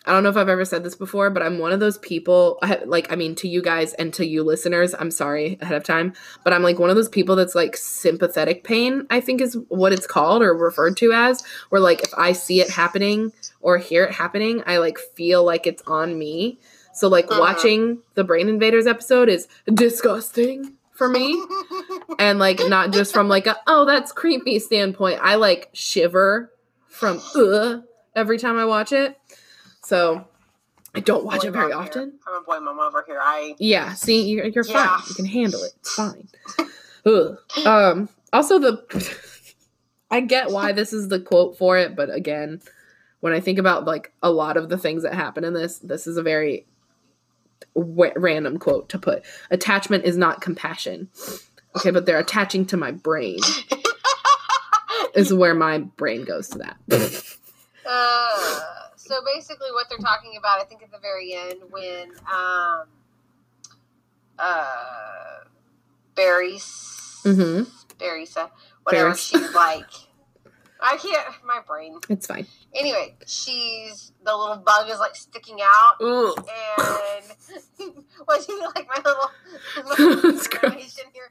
I don't know if I've ever said this before, but I'm one of those people. Like, I mean, to you guys and to you listeners, I'm sorry ahead of time, but I'm like one of those people that's like sympathetic pain. I think is what it's called or referred to as. Where like if I see it happening or hear it happening, I like feel like it's on me. So like Mhm. watching the Brain Invaders episode is disgusting for me. and like not just from like a oh that's creepy standpoint i like shiver from uh every time i watch it so i don't watch it very mom here. often I'm a boy mom over here. I, yeah see you're, you're Yeah. fine you can handle it it's fine Ugh. um also the i get why this is the quote for it but again when i think about like a lot of the things that happen in this this is a very w- random quote to put attachment is not compassion okay but they're attaching to my brain is where my brain goes to that. uh, so basically what they're talking about, I think at the very end, when, um, uh, Barry's, hmm Barrysa, whatever, Barry's. she's like, I can't, my brain. It's fine. Anyway, she's the little bug is like sticking out, Ugh. and was he like my little, little It's here?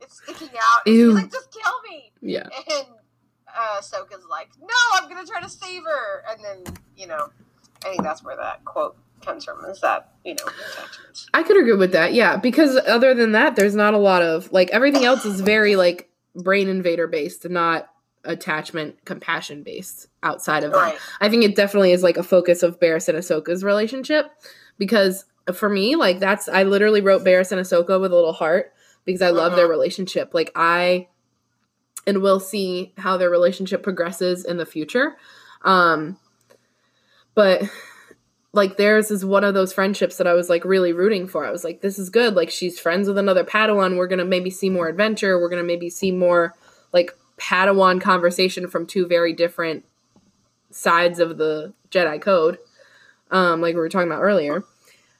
It's sticking out. Ew. she's like, just kill me. Yeah. And uh, Soka's like, no, I'm gonna try to save her. And then you know, I think that's where that quote comes from. Is that you know attachment? I could agree with that. Yeah, because other than that, there's not a lot of like everything else is very like brain invader based, not attachment compassion based. Outside of that, I think it definitely is like a focus of Barriss and Ahsoka's relationship because for me, like that's I literally wrote Barriss and Ahsoka with a little heart because I love their Mhm. relationship. Like I and we'll see how their relationship progresses in the future. Um but like theirs is one of those friendships that I was like really rooting for. I was like, this is good. Like she's friends with another Padawan. We're gonna maybe see more adventure. We're gonna maybe see more like Padawan conversation from two very different sides of the Jedi Code. Um, like we were talking about earlier.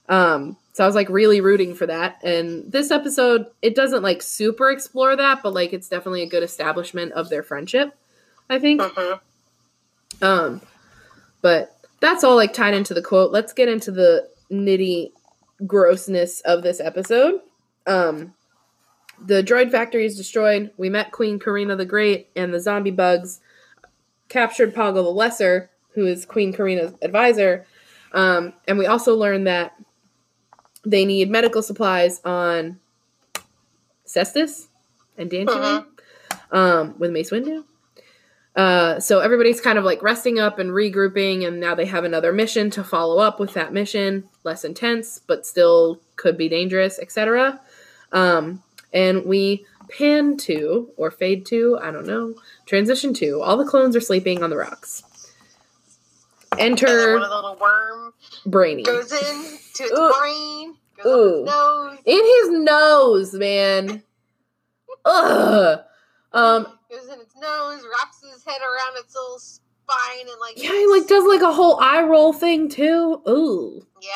Um, so I was like really rooting for that. And this episode, it doesn't like super explore that, but like it's definitely a good establishment of their friendship, I think. Mhm. Um, but that's all like tied into the quote. Let's get into the nitty grossness of this episode. Um, the droid factory is destroyed. We met Queen Karina the Great, and the zombie bugs captured Poggle the Lesser, who is Queen Karina's advisor. Um, and we also learned that they need medical supplies on Cestus and Dantooine um, with Mace Windu. Uh, so everybody's kind of like resting up and regrouping, and now they have another mission to follow up with that mission. Less intense, but still could be dangerous, etc. Um, and we pan to or fade to, I don't know, transition to. All the clones are sleeping on the rocks. Enter one of the little worm Brainy goes in to its Ooh. brain, goes Ooh. nose, in his nose, man. Ugh. Um, goes in its nose, wraps his head around its little spine and like Yeah, he like does like a whole eye roll thing too. Ooh. yeah.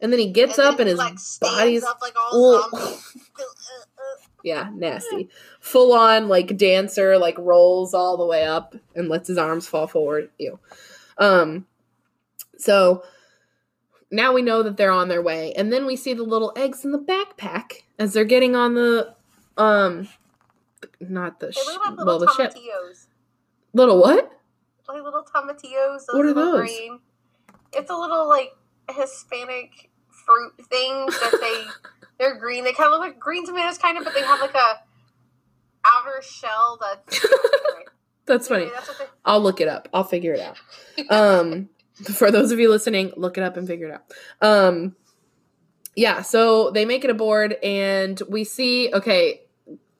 And then he gets And up and his like body's up like all zombies. Uh, uh, yeah, nasty. Full on like dancer, like rolls all the way up and lets his arms fall forward. Ew. Um so now we know that they're on their way. And then we see the little eggs in the backpack as they're getting on the um not the sh- like well little the ship. Little what? Like little tomatillos. What are those? Green. It's a little like Hispanic fruit thing that they they're green. They kind of look like green tomatoes, kind of, but they have like a outer shell that's. That's funny. That's I'll look it up. I'll figure it out. Um, for those of you listening, look it up and figure it out. Um, yeah, so they make it aboard, and we see. Okay,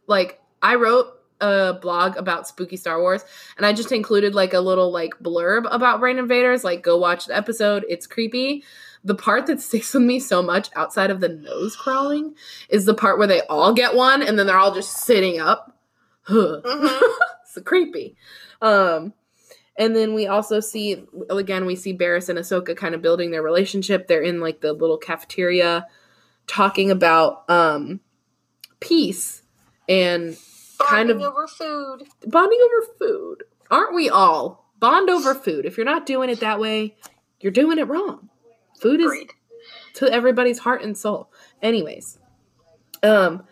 like I wrote a blog about spooky Star Wars, and I just included like a little like blurb about Brain Invaders. Like, go watch the episode. It's creepy. The part that sticks with me so much outside of the nose crawling is the part where they all get one, and then they're all just sitting up. Mhm. it's creepy. Um, and then we also see again we see Barriss and Ahsoka kind of building their relationship. They're in like the little cafeteria talking about um peace and kind bonding of over food. bonding over food. Aren't we all? Bond over food. If you're not doing it that way, you're doing it wrong. Food is Agreed. to everybody's heart and soul. Anyways, um,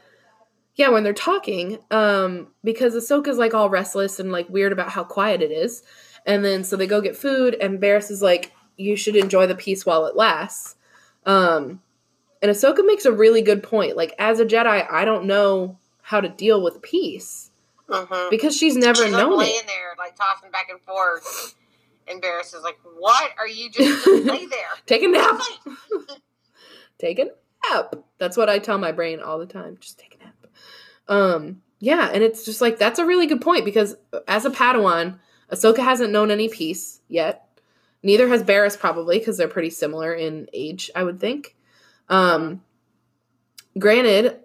yeah, when they're talking, um, because Ahsoka's like all restless and like weird about how quiet it is, and then so they go get food, and Barriss is like, "You should enjoy the peace while it lasts." Um, and Ahsoka makes a really good point. Like, as a Jedi, I don't know how to deal with peace Mm-hmm. because she's never She's like known laying it. there, like tossing back and forth. And Barriss is like, "What are you just, just lay there? Take a nap. Take a nap. That's what I tell my brain all the time. Just take a nap. Um, yeah, and it's just like that's a really good point because as a Padawan, Ahsoka hasn't known any peace yet. Neither has Barriss probably because they're pretty similar in age, I would think. Um, granted,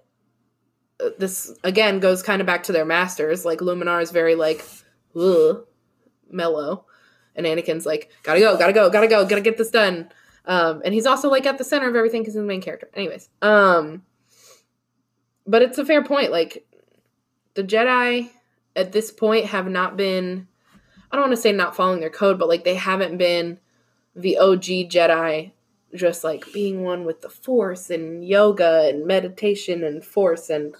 uh, this again goes kind of back to their masters. Like Luminar is very like, ugh, mellow, and Anakin's like, gotta go, gotta go, gotta go, gotta get this done. Um, and he's also like at the center of everything because he's the main character. Anyways, um, but it's a fair point. Like the Jedi at this point have not been. I don't want to say not following their code, but like they haven't been the OG Jedi, just like being one with the Force and yoga and meditation and Force and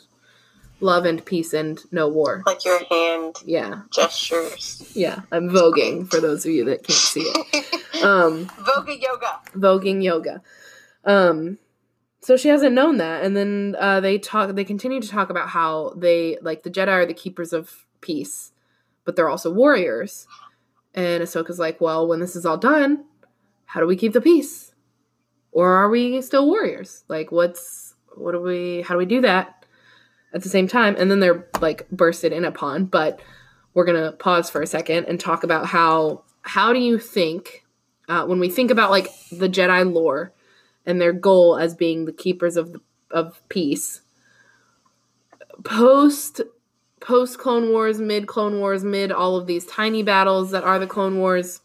love and peace and no war. Like your hand Yeah, gestures. yeah. I'm voguing for those of you that can't see it. Um, Voga yoga. voguing yoga. Um, so she hasn't known that, and then uh, they talk. They continue to talk about how they like the Jedi are the keepers of peace, but they're also warriors. And Ahsoka's like, "Well, when this is all done, how do we keep the peace, or are we still warriors? Like, what's what do we? How do we do that at the same time?" And then they're like bursted in upon. But we're gonna pause for a second and talk about how how do you think uh, when we think about like the Jedi lore and their goal as being the keepers of the, of peace, post post Clone Wars, mid Clone Wars, mid all of these tiny battles that are the Clone Wars,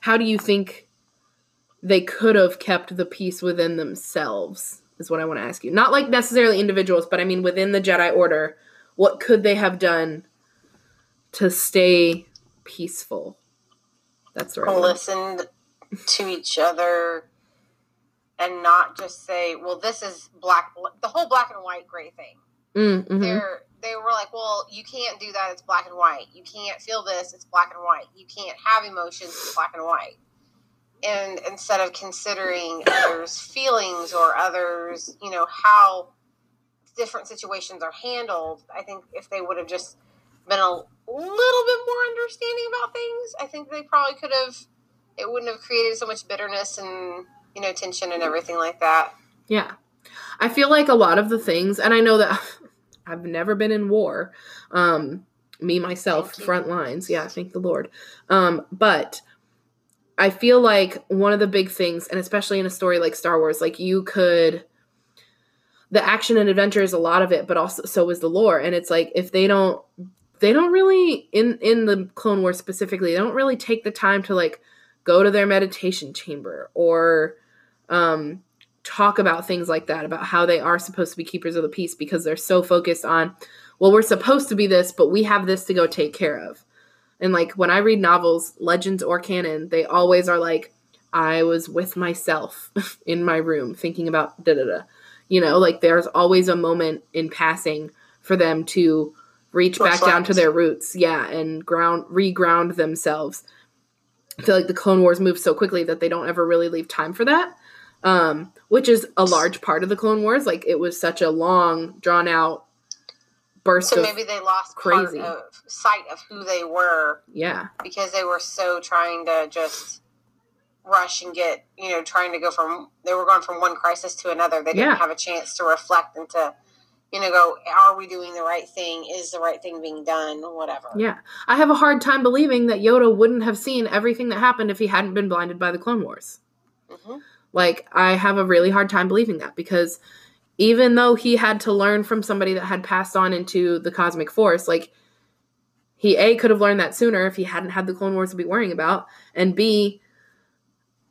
how do you think they could have kept the peace within themselves? Is what I want to ask you. Not like necessarily individuals, but I mean within the Jedi Order, what could they have done to stay peaceful? That's right. Listened to each other and not just say, well, this is black, the whole black and white gray thing. Mm, mhm. They're, they were like, well, you can't do that. It's black and white. You can't feel this. It's black and white. You can't have emotions. It's black and white. And instead of considering others' feelings or others, you know, how different situations are handled, I think if they would have just been a little bit more understanding about things, I think they probably could have, it wouldn't have created so much bitterness and, you know, tension and everything like that. Yeah. I feel like a lot of the things, and I know that I've never been in war. Um, me myself, front lines. Yeah, thank the Lord. Um, but I feel like one of the big things, and especially in a story like Star Wars, like you could the action and adventure is a lot of it, but also so is the lore. And it's like if they don't they don't really in in the Clone Wars specifically, they don't really take the time to like go to their meditation chamber or um talk about things like that about how they are supposed to be keepers of the peace because they're so focused on well we're supposed to be this but we have this to go take care of. And like when i read novels legends or canon they always are like i was with myself in my room thinking about da da da. You know like there's always a moment in passing for them to reach back down to their roots yeah and ground reground themselves. I feel like the clone wars move so quickly that they don't ever really leave time for that um, which is a large part of the Clone Wars. Like it was such a long, drawn out burst. So of, maybe they lost crazy. of sight of who they were yeah, because they were so trying to just rush and get you know trying to go from they were going from one crisis to another. They didn't Yeah. have a chance to reflect and to you know go are we doing the right thing? Is the right thing being done? Whatever. yeah. I have a hard time believing that Yoda wouldn't have seen everything that happened if he hadn't been blinded by the Clone Wars. hmm Like I have a really hard time believing that because even though he had to learn from somebody that had passed on into the cosmic force, like he A could have learned that sooner if he hadn't had the Clone Wars to be worrying about, and B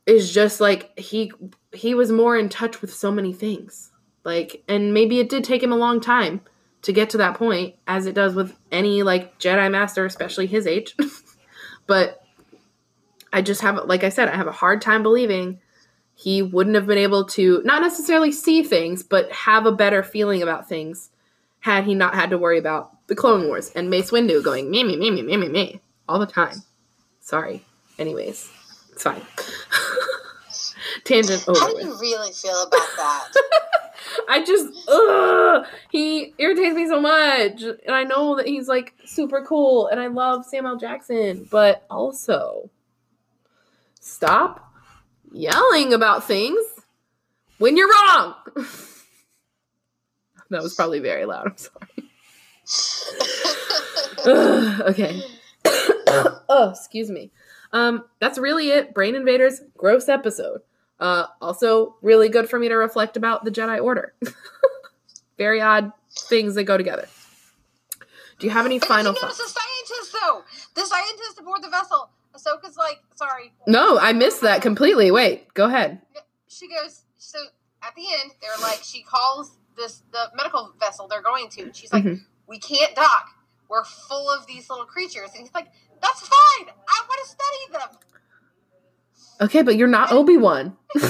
is just like he he was more in touch with so many things. Like and maybe it did take him a long time to get to that point as it does with any like Jedi master, especially his age. but I just have like I said, I have a hard time believing he wouldn't have been able to not necessarily see things, but have a better feeling about things had he not had to worry about the Clone Wars and Mace Windu going me me me me me me me all the time. Sorry. Anyways, it's fine. Tangent over How do you really feel about that? I just ugh, he irritates me so much, and I know that he's like super cool, and I love Samuel Jackson, but also stop yelling about things when you're wrong. that was probably very loud. I'm sorry. Okay. oh, excuse me. Um, that's really it. Brain Invaders, gross episode. Uh, also really good for me to reflect about the Jedi Order. Very odd things that go together. Do you have any final thoughts? the scientist though. The scientist aboard the vessel. Ahsoka's like, sorry. No, I missed that completely. Wait, go ahead. She goes. So at the end, they're like, she calls this the medical vessel they're going to. and She's like, Mhm. we can't dock. We're full of these little creatures, and he's like, that's fine. I want to study them. Okay, but you're not Obi Wan.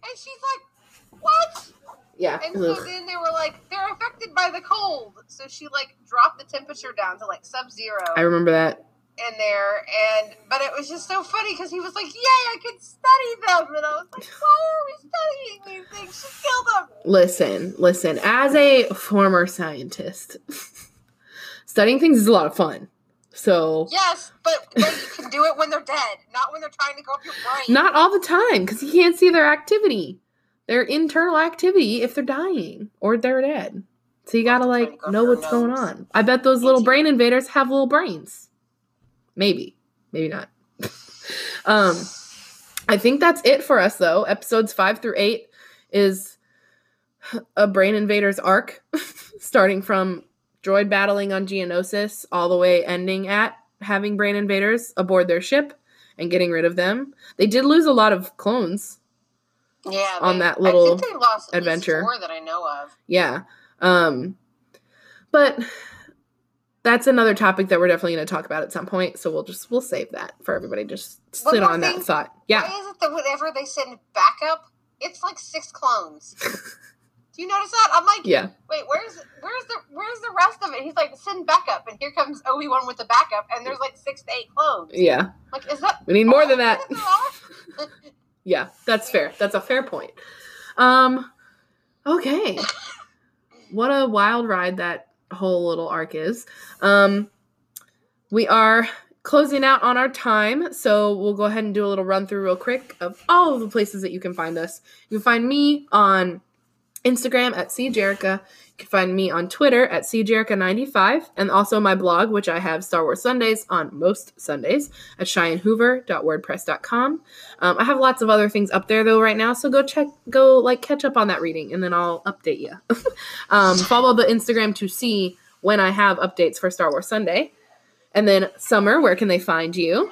And she's like, what? yeah. And so ugh. then they were like, they're affected by the cold. So she like dropped the temperature down to like sub zero. I remember that. In there, and but it was just so funny because he was like, "Yay, I could study them," and I was like, "Why are we studying these things? Just kill them." Listen, listen. As a former scientist, studying things is a lot of fun. So Yes, but, but you can do it when they're dead, not when they're trying to go up your brain. Not all the time, because you can't see their activity, their internal activity if they're dying or they're dead. So you gotta like know what's going on. I bet those little brain invaders have little brains. Maybe, maybe not. um, I think that's it for us though. Episodes five through eight is a brain invaders arc, starting from droid battling on Geonosis all the way ending at having brain invaders aboard their ship and getting rid of them. They did lose a lot of clones. yeah, on they- that little I think they lost at least adventure. that I know of. Yeah. Um but that's another topic that we're definitely going to talk about at some point, so we'll just we'll save that for everybody just sit on that thought. Yeah. Why is it that whenever they send backup, it's like six clones? Do you notice that? I'm like, Yeah. wait, where's where's the where's the rest of it? He's like, send backup, and here comes Obi Wan with the backup, and there's like six to eight clones. Yeah. Like, is that We need more than that. Yeah, that's fair. That's a fair point. Um okay. What a wild ride that whole little arc is. Um we are closing out on our time, so we'll go ahead and do a little run through real quick of all of the places that you can find us. You can find me on Instagram at cjerica. You can find me on Twitter at cjerica95 and also my blog, which I have Star Wars Sundays on most Sundays at cheyenhoover.wordpress.com. Um, I have lots of other things up there though right now, so go check, go like catch up on that reading, and then I'll update you. um, follow the Instagram to see when I have updates for Star Wars Sunday. And then Summer, where can they find you?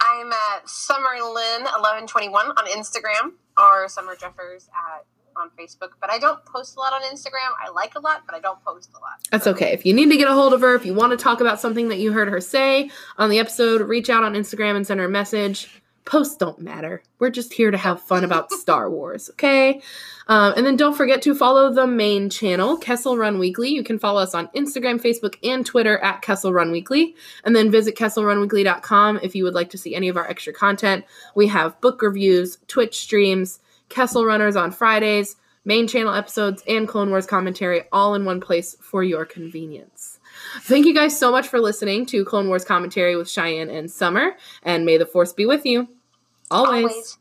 I'm at Summer Lynn eleven twenty one on Instagram or Summer Jeffers at on Facebook. But I don't post a lot on Instagram. I like a lot, but I don't post a lot. That's okay. If you need to get a hold of her, if you want to talk about something that you heard her say on the episode, reach out on Instagram and send her a message. Posts don't matter. We're just here to have fun about Star Wars, okay? Um, and then don't forget to follow the main channel, Kessel Run Weekly. You can follow us on Instagram, Facebook, and Twitter at Kessel Run Weekly. And then visit KesselRunWeekly.com if you would like to see any of our extra content. We have book reviews, Twitch streams, Kessel Runners on Fridays, main channel episodes, and Clone Wars commentary all in one place for your convenience. Thank you guys so much for listening to Clone Wars commentary with Cheyenne and Summer, and may the Force be with you. Always. Always.